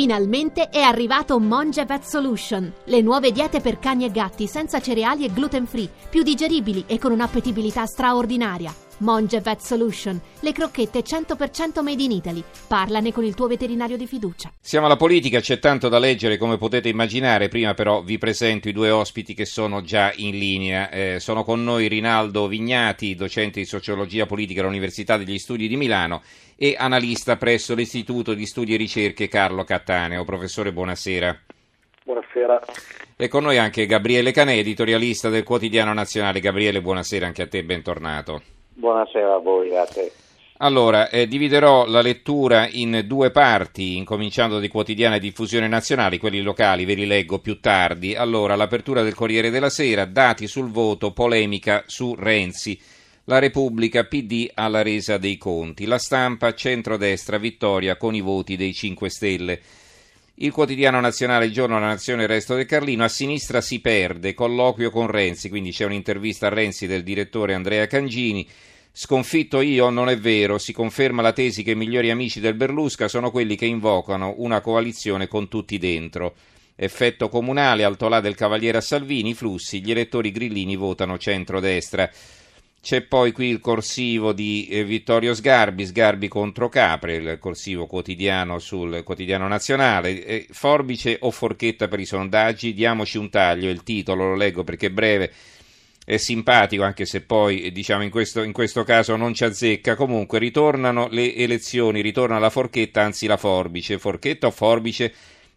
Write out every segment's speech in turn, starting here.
Finalmente è arrivato Monge Vet Solution, le nuove diete per cani e gatti senza cereali e gluten free, più digeribili e con un'appetibilità straordinaria. Monge Vet Solution, le crocchette 100% made in Italy. Parlane con il tuo veterinario di fiducia. Siamo alla politica, c'è tanto da leggere come potete immaginare. Prima però vi presento i due ospiti che sono già in linea. Eh, sono con noi Rinaldo Vignati, docente di sociologia politica all'Università degli Studi di Milano e analista presso l'Istituto di Studi e Ricerche Carlo Cattaneo. Professore, buonasera. Buonasera. E con noi anche Gabriele Canè, editorialista del Quotidiano Nazionale. Gabriele, buonasera anche a te, bentornato. Buonasera a voi, a te. Allora, eh, dividerò la lettura in due parti, incominciando dai quotidiani di diffusione nazionali, quelli locali ve li leggo più tardi. Allora, l'apertura del Corriere della Sera, dati sul voto, polemica su Renzi. La Repubblica, PD alla resa dei conti. La stampa, centrodestra, vittoria con i voti dei 5 Stelle. Il quotidiano nazionale Il giorno, la nazione, il resto del Carlino, a sinistra si perde, colloquio con Renzi, quindi c'è un'intervista a Renzi del direttore Andrea Cangini. Sconfitto io non è vero, si conferma la tesi che i migliori amici del Berlusca sono quelli che invocano una coalizione con tutti dentro. Effetto comunale, altolà del Cavaliere a Salvini, flussi, gli elettori grillini votano centrodestra. C'è poi qui il corsivo di eh, Vittorio Sgarbi, Sgarbi contro Capre, il corsivo quotidiano sul quotidiano nazionale. Forbice o forchetta per i sondaggi? Diamoci un taglio, il titolo lo leggo perché è breve è simpatico, anche se poi diciamo in questo, in questo, caso non ci azzecca. Comunque ritornano le elezioni, ritorna la forchetta, anzi la forbice. Forchetta o forbice?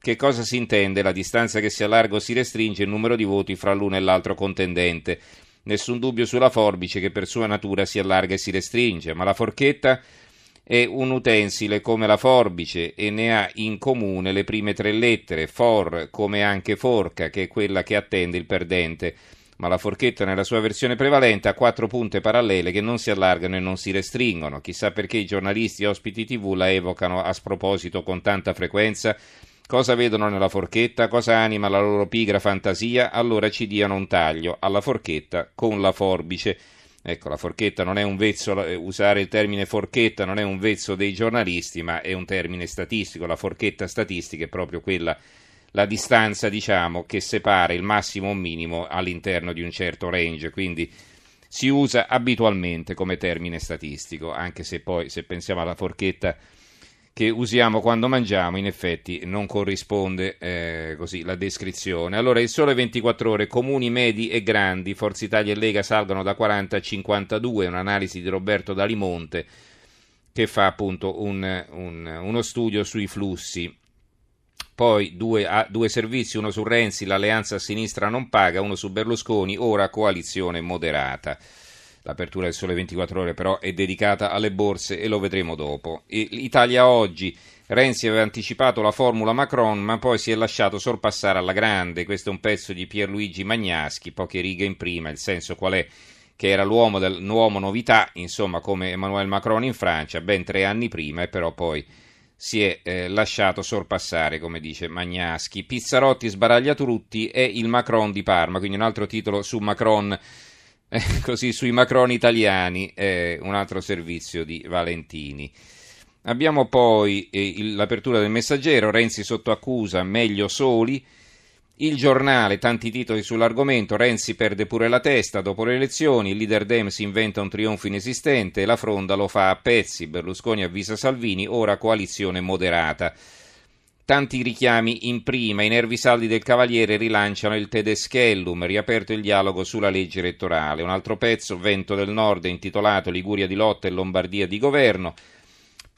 Che cosa si intende? La distanza che si allarga o si restringe il numero di voti fra l'uno e l'altro contendente. Nessun dubbio sulla forbice che per sua natura si allarga e si restringe, ma la forchetta è un utensile come la forbice e ne ha in comune le prime tre lettere, for come anche forca, che è quella che attende il perdente ma la forchetta nella sua versione prevalente ha quattro punte parallele che non si allargano e non si restringono. Chissà perché i giornalisti ospiti TV la evocano a sproposito con tanta frequenza. Cosa vedono nella forchetta? Cosa anima la loro pigra fantasia? Allora ci diano un taglio alla forchetta con la forbice. Ecco, la forchetta non è un vezzo, eh, usare il termine forchetta non è un vezzo dei giornalisti, ma è un termine statistico. La forchetta statistica è proprio quella la distanza diciamo, che separa il massimo o minimo all'interno di un certo range, quindi si usa abitualmente come termine statistico, anche se poi se pensiamo alla forchetta che usiamo quando mangiamo, in effetti non corrisponde eh, così la descrizione. Allora, il sole 24 ore, comuni medi e grandi, Forza Italia e Lega salgono da 40 a 52, un'analisi di Roberto Dalimonte che fa appunto un, un, uno studio sui flussi poi due, ah, due, servizi, uno su Renzi, l'alleanza a sinistra non paga, uno su Berlusconi, ora coalizione moderata. L'apertura del Sole 24 Ore però è dedicata alle borse e lo vedremo dopo. Italia oggi, Renzi aveva anticipato la formula Macron ma poi si è lasciato sorpassare alla grande, questo è un pezzo di Pierluigi Magnaschi, poche righe in prima, il senso qual è? Che era l'uomo, del, l'uomo novità, insomma come Emmanuel Macron in Francia, ben tre anni prima e però poi si è eh, lasciato sorpassare, come dice Magnaschi. Pizzarotti sbaraglia tutti è il Macron di Parma, quindi un altro titolo su Macron, eh, così sui Macron italiani, eh, un altro servizio di Valentini. Abbiamo poi eh, l'apertura del messaggero, Renzi sotto accusa, meglio soli. Il giornale, tanti titoli sull'argomento, Renzi perde pure la testa dopo le elezioni, il leader Dem si inventa un trionfo inesistente, la fronda lo fa a pezzi, Berlusconi avvisa Salvini, ora coalizione moderata. Tanti richiami in prima, i nervi saldi del Cavaliere rilanciano il Tedeschellum, riaperto il dialogo sulla legge elettorale. Un altro pezzo, Vento del Nord, intitolato Liguria di lotta e Lombardia di governo.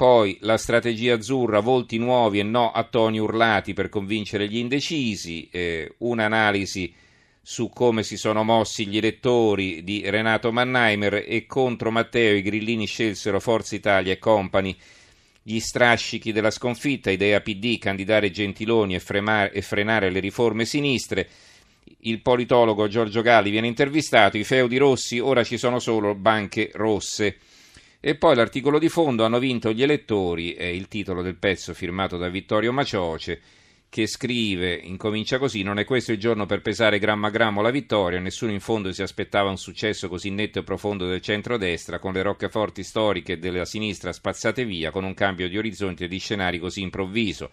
Poi la strategia azzurra, volti nuovi e no a toni urlati per convincere gli indecisi, eh, un'analisi su come si sono mossi gli elettori di Renato Mannheimer e contro Matteo i grillini scelsero Forza Italia e Company. Gli strascichi della sconfitta, idea PD, candidare Gentiloni e, fremare, e frenare le riforme sinistre. Il politologo Giorgio Galli viene intervistato, i feudi rossi, ora ci sono solo banche rosse. E poi l'articolo di fondo hanno vinto gli elettori, è il titolo del pezzo firmato da Vittorio Macioce, che scrive, incomincia così, non è questo il giorno per pesare grammo a grammo la vittoria, nessuno in fondo si aspettava un successo così netto e profondo del centrodestra, con le roccaforti storiche della sinistra spazzate via, con un cambio di orizzonti e di scenari così improvviso.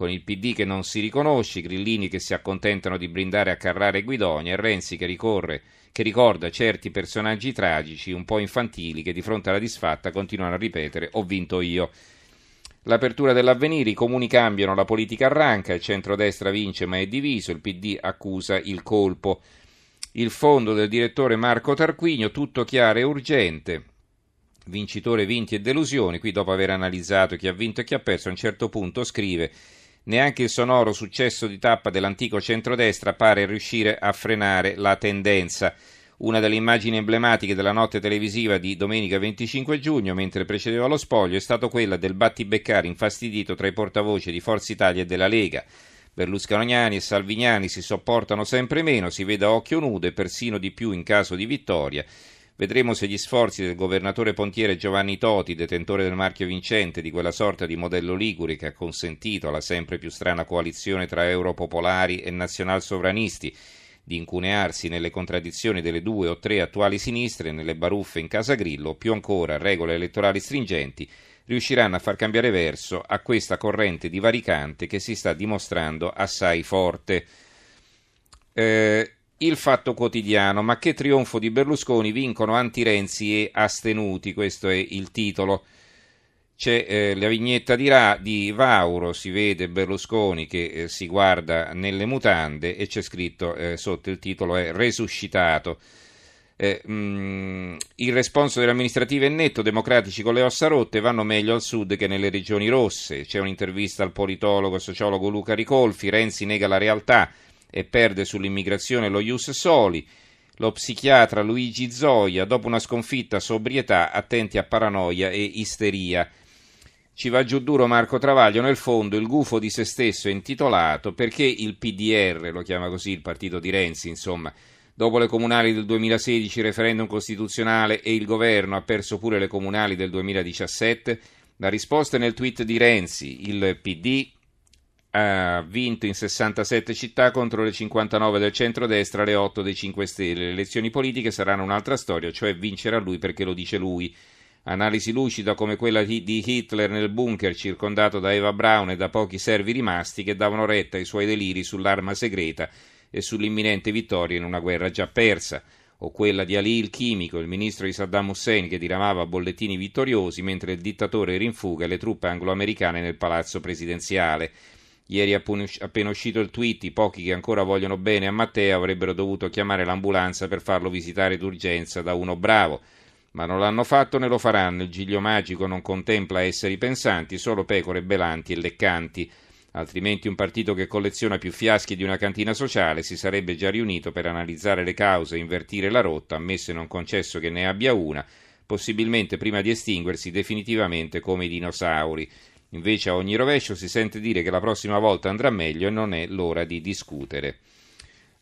Con il PD che non si riconosce, grillini che si accontentano di brindare a Carrara e Guidonia e Renzi che, ricorre, che ricorda certi personaggi tragici, un po' infantili, che di fronte alla disfatta continuano a ripetere ho vinto io. L'apertura dell'avvenire, i comuni cambiano, la politica arranca, il centrodestra vince ma è diviso, il PD accusa il colpo. Il fondo del direttore Marco Tarquinio, tutto chiaro e urgente, vincitore vinti e delusioni, qui dopo aver analizzato chi ha vinto e chi ha perso, a un certo punto scrive neanche il sonoro successo di tappa dell'antico centrodestra pare riuscire a frenare la tendenza. Una delle immagini emblematiche della notte televisiva di domenica 25 giugno, mentre precedeva lo spoglio, è stata quella del battibeccare infastidito tra i portavoce di Forza Italia e della Lega. Berlusconiani e Salviniani si sopportano sempre meno, si vede a occhio nudo e persino di più in caso di vittoria. Vedremo se gli sforzi del governatore pontiere Giovanni Toti, detentore del marchio vincente di quella sorta di modello Liguri che ha consentito alla sempre più strana coalizione tra europopolari e nazionalsovranisti di incunearsi nelle contraddizioni delle due o tre attuali sinistre, nelle baruffe in Casa Grillo, più ancora regole elettorali stringenti, riusciranno a far cambiare verso a questa corrente divaricante che si sta dimostrando assai forte. Eh, il fatto quotidiano, ma che trionfo di Berlusconi, vincono anti-Renzi e astenuti, questo è il titolo c'è eh, la vignetta di, Ra, di, Vauro, si vede Berlusconi che eh, si guarda nelle mutande e c'è scritto eh, sotto il titolo è Resuscitato. Eh, mh, mm, il responso delle amministrative è netto, democratici con le ossa rotte vanno meglio al sud che nelle regioni rosse. C'è un'intervista al politologo e sociologo Luca Ricolfi, Renzi nega la realtà e perde sull'immigrazione lo Ius Soli. Lo psichiatra Luigi Zoia, dopo una sconfitta sobrietà, attenti a paranoia e isteria. Ci va giù duro Marco Travaglio, nel fondo il gufo di se stesso è intitolato perché il PDR, lo chiama così il partito di Renzi, insomma, dopo le comunali del 2016, referendum costituzionale e il governo ha perso pure le comunali del 2017? La risposta è nel tweet di Renzi, il PD ha vinto in 67 città contro le 59 del centro-destra, le 8 dei 5 Stelle. Le elezioni politiche saranno un'altra storia, cioè vincerà lui perché lo dice lui. Analisi lucida come quella di Hitler nel bunker circondato da Eva Braun e da pochi servi rimasti che davano retta ai suoi deliri sull'arma segreta e sull'imminente vittoria in una guerra già persa, o quella di Ali il chimico, il ministro di Saddam Hussein che diramava bollettini vittoriosi mentre il dittatore era in fuga e le truppe anglo-americane nel palazzo presidenziale. Ieri appena uscito il tweet, i pochi che ancora vogliono bene a Matteo avrebbero dovuto chiamare l'ambulanza per farlo visitare d'urgenza da uno bravo ma non l'hanno fatto né lo faranno. Il giglio magico non contempla esseri pensanti, solo pecore belanti e leccanti. Altrimenti un partito che colleziona più fiaschi di una cantina sociale si sarebbe già riunito per analizzare le cause e invertire la rotta, ammesso e non concesso che ne abbia una, possibilmente prima di estinguersi definitivamente come i dinosauri. Invece a ogni rovescio si sente dire che la prossima volta andrà meglio e non è l'ora di discutere.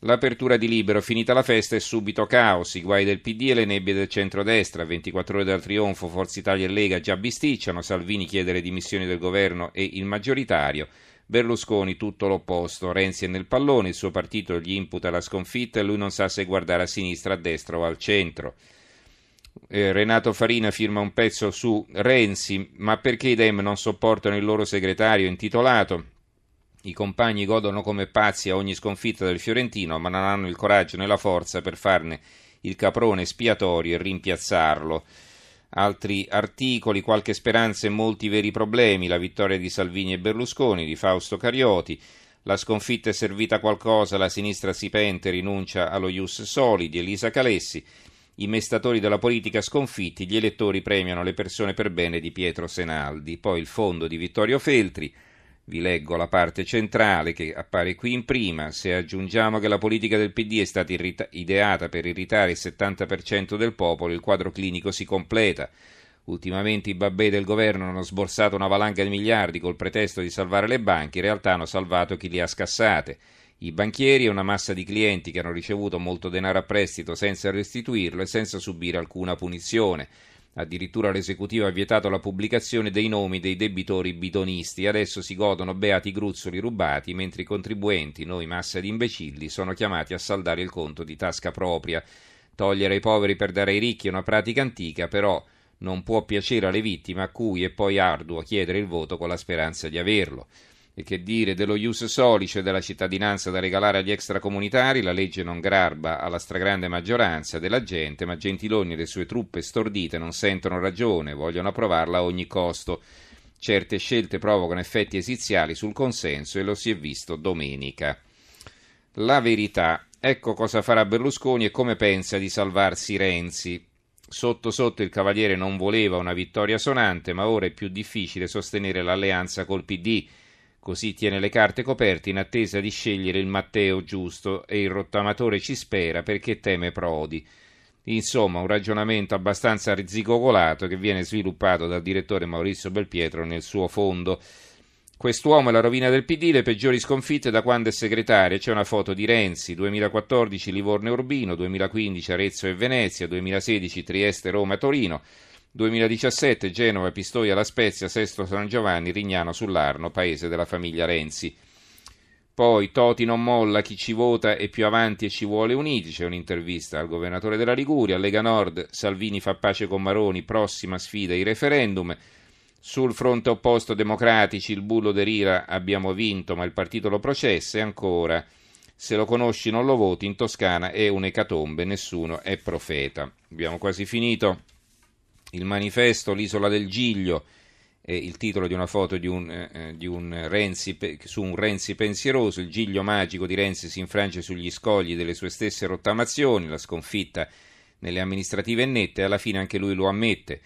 L'apertura di Libero, finita la festa e subito caos, i guai del PD e le nebbie del centrodestra, 24 ore dal trionfo, Forza Italia e Lega già bisticciano, Salvini chiede le dimissioni del governo e il maggioritario, Berlusconi tutto l'opposto, Renzi è nel pallone, il suo partito gli imputa la sconfitta e lui non sa se guardare a sinistra, a destra o al centro. Eh, Renato Farina firma un pezzo su Renzi, ma perché i Dem non sopportano il loro segretario intitolato i compagni godono come pazzi a ogni sconfitta del Fiorentino, ma non hanno il coraggio né la forza per farne il caprone espiatorio e rimpiazzarlo. Altri articoli, qualche speranza e molti veri problemi, la vittoria di Salvini e Berlusconi, di Fausto Carioti, la sconfitta è servita a qualcosa, la sinistra si pente, rinuncia allo Ius Soli di Elisa Calessi, i mestatori della politica sconfitti, gli elettori premiano le persone per bene di Pietro Senaldi, poi il fondo di Vittorio Feltri, vi leggo la parte centrale che appare qui in prima. Se aggiungiamo che la politica del PD è stata irrita- ideata per irritare il 70% del popolo, il quadro clinico si completa. Ultimamente i babbè del governo hanno sborsato una valanga di miliardi col pretesto di salvare le banche, in realtà hanno salvato chi li ha scassate. I banchieri e una massa di clienti che hanno ricevuto molto denaro a prestito senza restituirlo e senza subire alcuna punizione. Addirittura l'esecutivo ha vietato la pubblicazione dei nomi dei debitori bidonisti. Adesso si godono beati gruzzoli rubati, mentre i contribuenti, noi massa di imbecilli, sono chiamati a saldare il conto di tasca propria. Togliere ai poveri per dare ai ricchi è una pratica antica, però non può piacere alle vittime a cui è poi arduo chiedere il voto con la speranza di averlo. E che dire dello ius soli, cioè della cittadinanza da regalare agli extracomunitari, la legge non garba alla stragrande maggioranza della gente, ma Gentiloni e le sue truppe stordite non sentono ragione, vogliono approvarla a ogni costo. Certe scelte provocano effetti esiziali sul consenso e lo si è visto domenica. La verità, ecco cosa farà Berlusconi e come pensa di salvarsi Renzi. Sotto sotto il Cavaliere non voleva una vittoria sonante, ma ora è più difficile sostenere l'alleanza col PD Così tiene le carte coperte in attesa di scegliere il Matteo giusto e il rottamatore ci spera perché teme Prodi. Insomma, un ragionamento abbastanza rizicocolato che viene sviluppato dal direttore Maurizio Belpietro nel suo fondo. Quest'uomo è la rovina del PD, le peggiori sconfitte da quando è segretario. C'è una foto di Renzi, 2014 Livorno e Urbino, 2015 Arezzo e Venezia, 2016 Trieste, Roma e Torino. 2017 Genova, Pistoia, La Spezia, Sesto San Giovanni, Rignano sull'Arno, paese della famiglia Renzi. Poi Toti non molla, chi ci vota è più avanti e ci vuole uniti. C'è un'intervista al governatore della Liguria, Lega Nord, Salvini fa pace con Maroni, prossima sfida i referendum. Sul fronte opposto democratici, il bullo deriva abbiamo vinto, ma il partito lo processa e ancora se lo conosci non lo voti, in Toscana è un'ecatombe, nessuno è profeta. Abbiamo quasi finito il manifesto L'isola del Giglio è il titolo di una foto di un, eh, di un Renzi, su un Renzi pensieroso, il giglio magico di Renzi si infrange sugli scogli delle sue stesse rottamazioni, la sconfitta nelle amministrative è netta e alla fine anche lui lo ammette.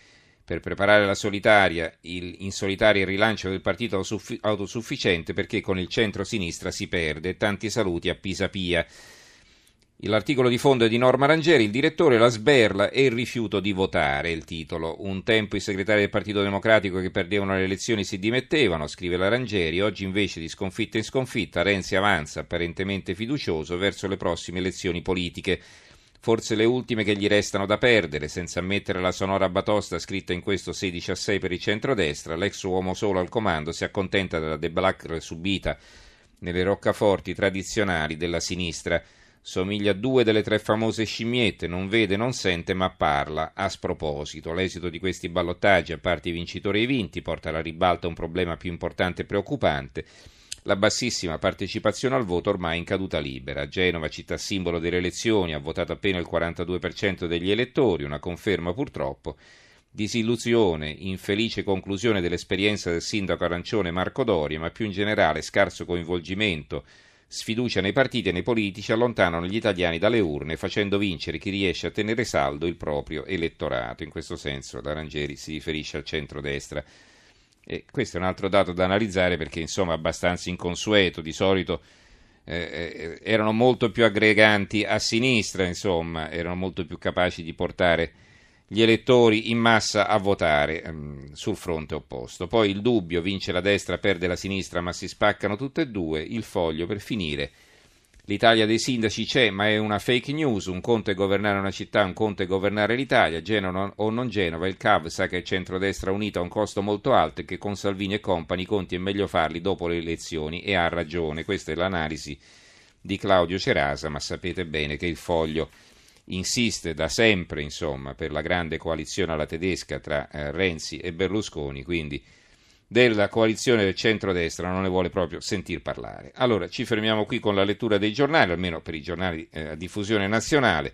Per preparare la solitaria, il, in solitaria il rilancio del partito autosufficiente perché con il centro-sinistra si perde. Tanti saluti a Pisapia. L'articolo di fondo è di Norma Rangeri, il direttore la sberla e il rifiuto di votare, il titolo. Un tempo i segretari del Partito Democratico che perdevano le elezioni si dimettevano, scrive la Rangeri, oggi invece di sconfitta in sconfitta Renzi avanza apparentemente fiducioso verso le prossime elezioni politiche. Forse le ultime che gli restano da perdere, senza ammettere la sonora batosta scritta in questo 16 a 6 per il centrodestra, l'ex uomo solo al comando si accontenta della debacle subita nelle roccaforti tradizionali della sinistra. Somiglia a due delle tre famose scimmiette, non vede, non sente, ma parla. A sproposito, l'esito di questi ballottaggi, a parte i vincitori e i vinti, porta alla ribalta un problema più importante e preoccupante. La bassissima partecipazione al voto ormai in caduta libera. Genova, città simbolo delle elezioni, ha votato appena il 42% degli elettori, una conferma purtroppo. Disillusione, infelice conclusione dell'esperienza del sindaco arancione Marco Doria, ma più in generale scarso coinvolgimento sfiducia nei partiti e nei politici allontanano gli italiani dalle urne facendo vincere chi riesce a tenere saldo il proprio elettorato. In questo senso la Rangeri si riferisce al centro-destra. E questo è un altro dato da analizzare perché insomma abbastanza inconsueto, di solito eh, eh, erano molto più aggreganti a sinistra, insomma, erano molto più capaci di portare gli elettori in massa a votare um, sul fronte opposto. Poi il dubbio, vince la destra, perde la sinistra, ma si spaccano tutte e due. Il foglio per finire. L'Italia dei sindaci c'è, ma è una fake news. Un conto è governare una città, un conto è governare l'Italia. Genova o non Genova, il CAV sa che il centrodestra unita ha un costo molto alto e che con Salvini e compagni i conti è meglio farli dopo le elezioni. E ha ragione. Questa è l'analisi di Claudio Cerasa, ma sapete bene che il foglio insiste da sempre insomma, per la grande coalizione alla tedesca tra eh, Renzi e Berlusconi, quindi della coalizione del centrodestra non ne vuole proprio sentir parlare. Allora ci fermiamo qui con la lettura dei giornali, almeno per i giornali eh, a diffusione nazionale.